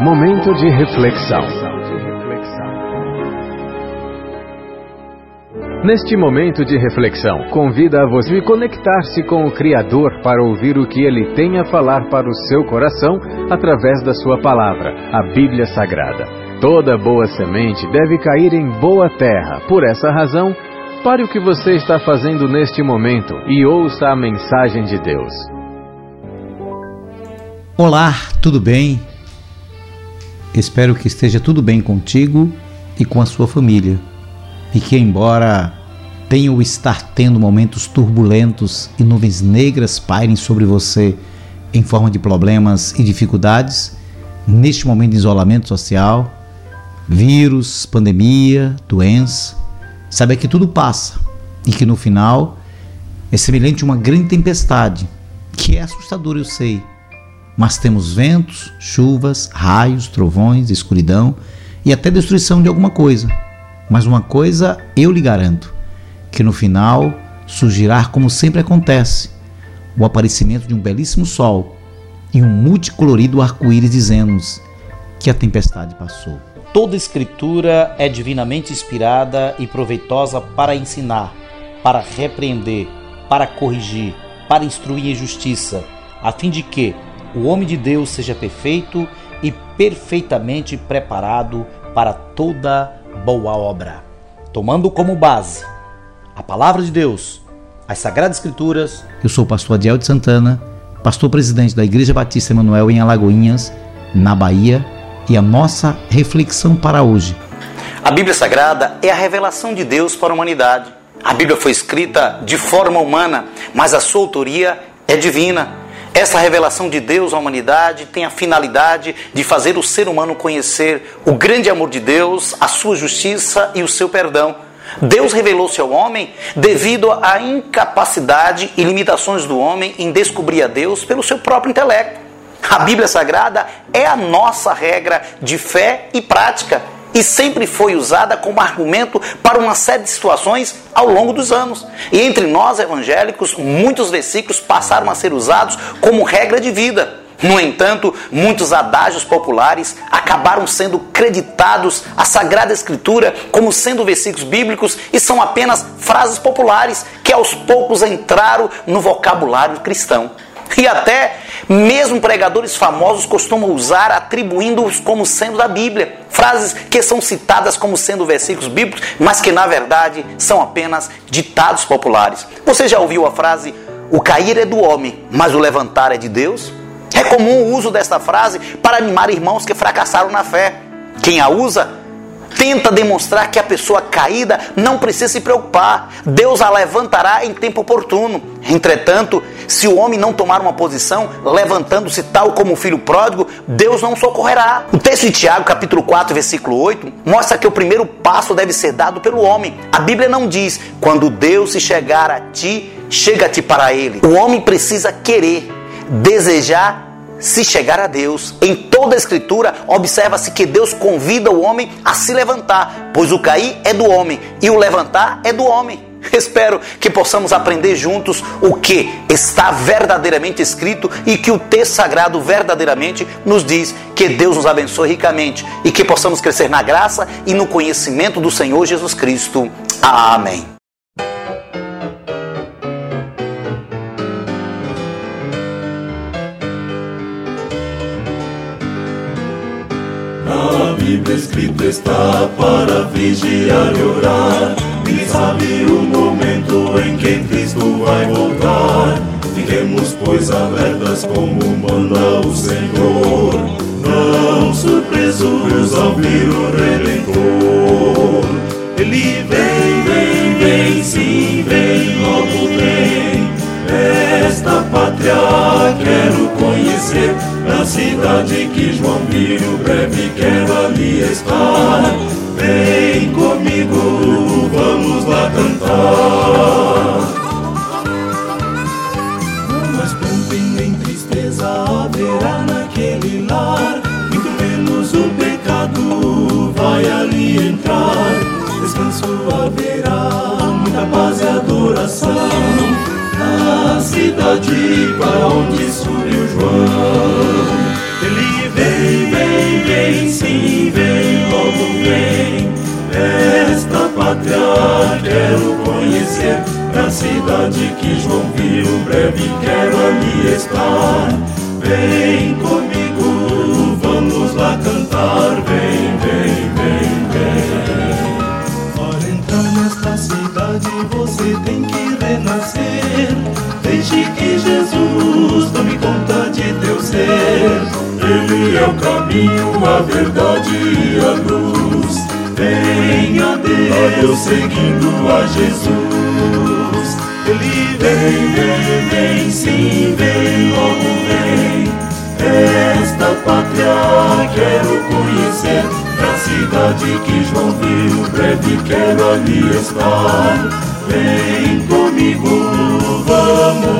Momento de reflexão. Neste momento de reflexão, convida a você conectar-se com o Criador para ouvir o que ele tem a falar para o seu coração através da sua palavra, a Bíblia Sagrada. Toda boa semente deve cair em boa terra. Por essa razão, pare o que você está fazendo neste momento e ouça a mensagem de Deus. Olá, tudo bem? Espero que esteja tudo bem contigo e com a sua família. E que, embora tenha o estar tendo momentos turbulentos e nuvens negras pairem sobre você em forma de problemas e dificuldades, neste momento de isolamento social, vírus, pandemia, doença, saiba que tudo passa e que no final é semelhante a uma grande tempestade, que é assustador, eu sei mas temos ventos, chuvas, raios, trovões, escuridão e até destruição de alguma coisa. Mas uma coisa eu lhe garanto: que no final surgirá como sempre acontece, o aparecimento de um belíssimo sol e um multicolorido arco-íris dizendo-nos que a tempestade passou. Toda escritura é divinamente inspirada e proveitosa para ensinar, para repreender, para corrigir, para instruir em justiça, a fim de que o homem de Deus seja perfeito e perfeitamente preparado para toda boa obra. Tomando como base a palavra de Deus, as Sagradas Escrituras. Eu sou o pastor Adiel de Santana, pastor presidente da Igreja Batista Emanuel em Alagoinhas, na Bahia, e a nossa reflexão para hoje. A Bíblia Sagrada é a revelação de Deus para a humanidade. A Bíblia foi escrita de forma humana, mas a sua autoria é divina. Essa revelação de Deus à humanidade tem a finalidade de fazer o ser humano conhecer o grande amor de Deus, a sua justiça e o seu perdão. Deus revelou-se ao homem devido à incapacidade e limitações do homem em descobrir a Deus pelo seu próprio intelecto. A Bíblia Sagrada é a nossa regra de fé e prática e sempre foi usada como argumento para uma série de situações ao longo dos anos. E entre nós evangélicos, muitos versículos passaram a ser usados como regra de vida. No entanto, muitos adágios populares acabaram sendo creditados à Sagrada Escritura como sendo versículos bíblicos e são apenas frases populares que aos poucos entraram no vocabulário cristão. E até mesmo pregadores famosos costumam usar atribuindo-os como sendo da Bíblia. Frases que são citadas como sendo versículos bíblicos, mas que na verdade são apenas ditados populares. Você já ouviu a frase: o cair é do homem, mas o levantar é de Deus? É comum o uso desta frase para animar irmãos que fracassaram na fé. Quem a usa tenta demonstrar que a pessoa caída não precisa se preocupar. Deus a levantará em tempo oportuno. Entretanto, se o homem não tomar uma posição, levantando-se tal como o filho pródigo, Deus não socorrerá. O texto de Tiago, capítulo 4, versículo 8, mostra que o primeiro passo deve ser dado pelo homem. A Bíblia não diz: quando Deus se chegar a ti, chega-te para ele. O homem precisa querer, desejar se chegar a Deus. Em toda a Escritura, observa-se que Deus convida o homem a se levantar, pois o cair é do homem e o levantar é do homem. Espero que possamos aprender juntos o que está verdadeiramente escrito e que o texto sagrado verdadeiramente nos diz. Que Deus nos abençoe ricamente e que possamos crescer na graça e no conhecimento do Senhor Jesus Cristo. Amém. Bíblia escrito está para vigiar e orar. E sabe o momento em que Cristo vai voltar. Fiquemos, pois, alertas como manda o Senhor. Não surpresos ao vir o Redentor. Ele vem, vem, vem, sim, vem, logo vem. Esta pátria quero conhecer na cidade que João viu, breve quero ali estar. chuva virá, muita paz e adoração na cidade para onde subiu João. Ele vem, vem, vem, sim, vem, logo vem. Esta pátria quero conhecer, na cidade que João viu, breve quero ali estar. Vem você tem que renascer. Deixe que Jesus tome conta de teu ser. Ele é o caminho, a verdade e a luz. Venha a Deus seguindo a Jesus. Ele vem, vem, vem, sim, vem, logo vem. Esta pátria quero conhecer. Cidade que João viu, breve quero ali estar. Vem comigo, vamos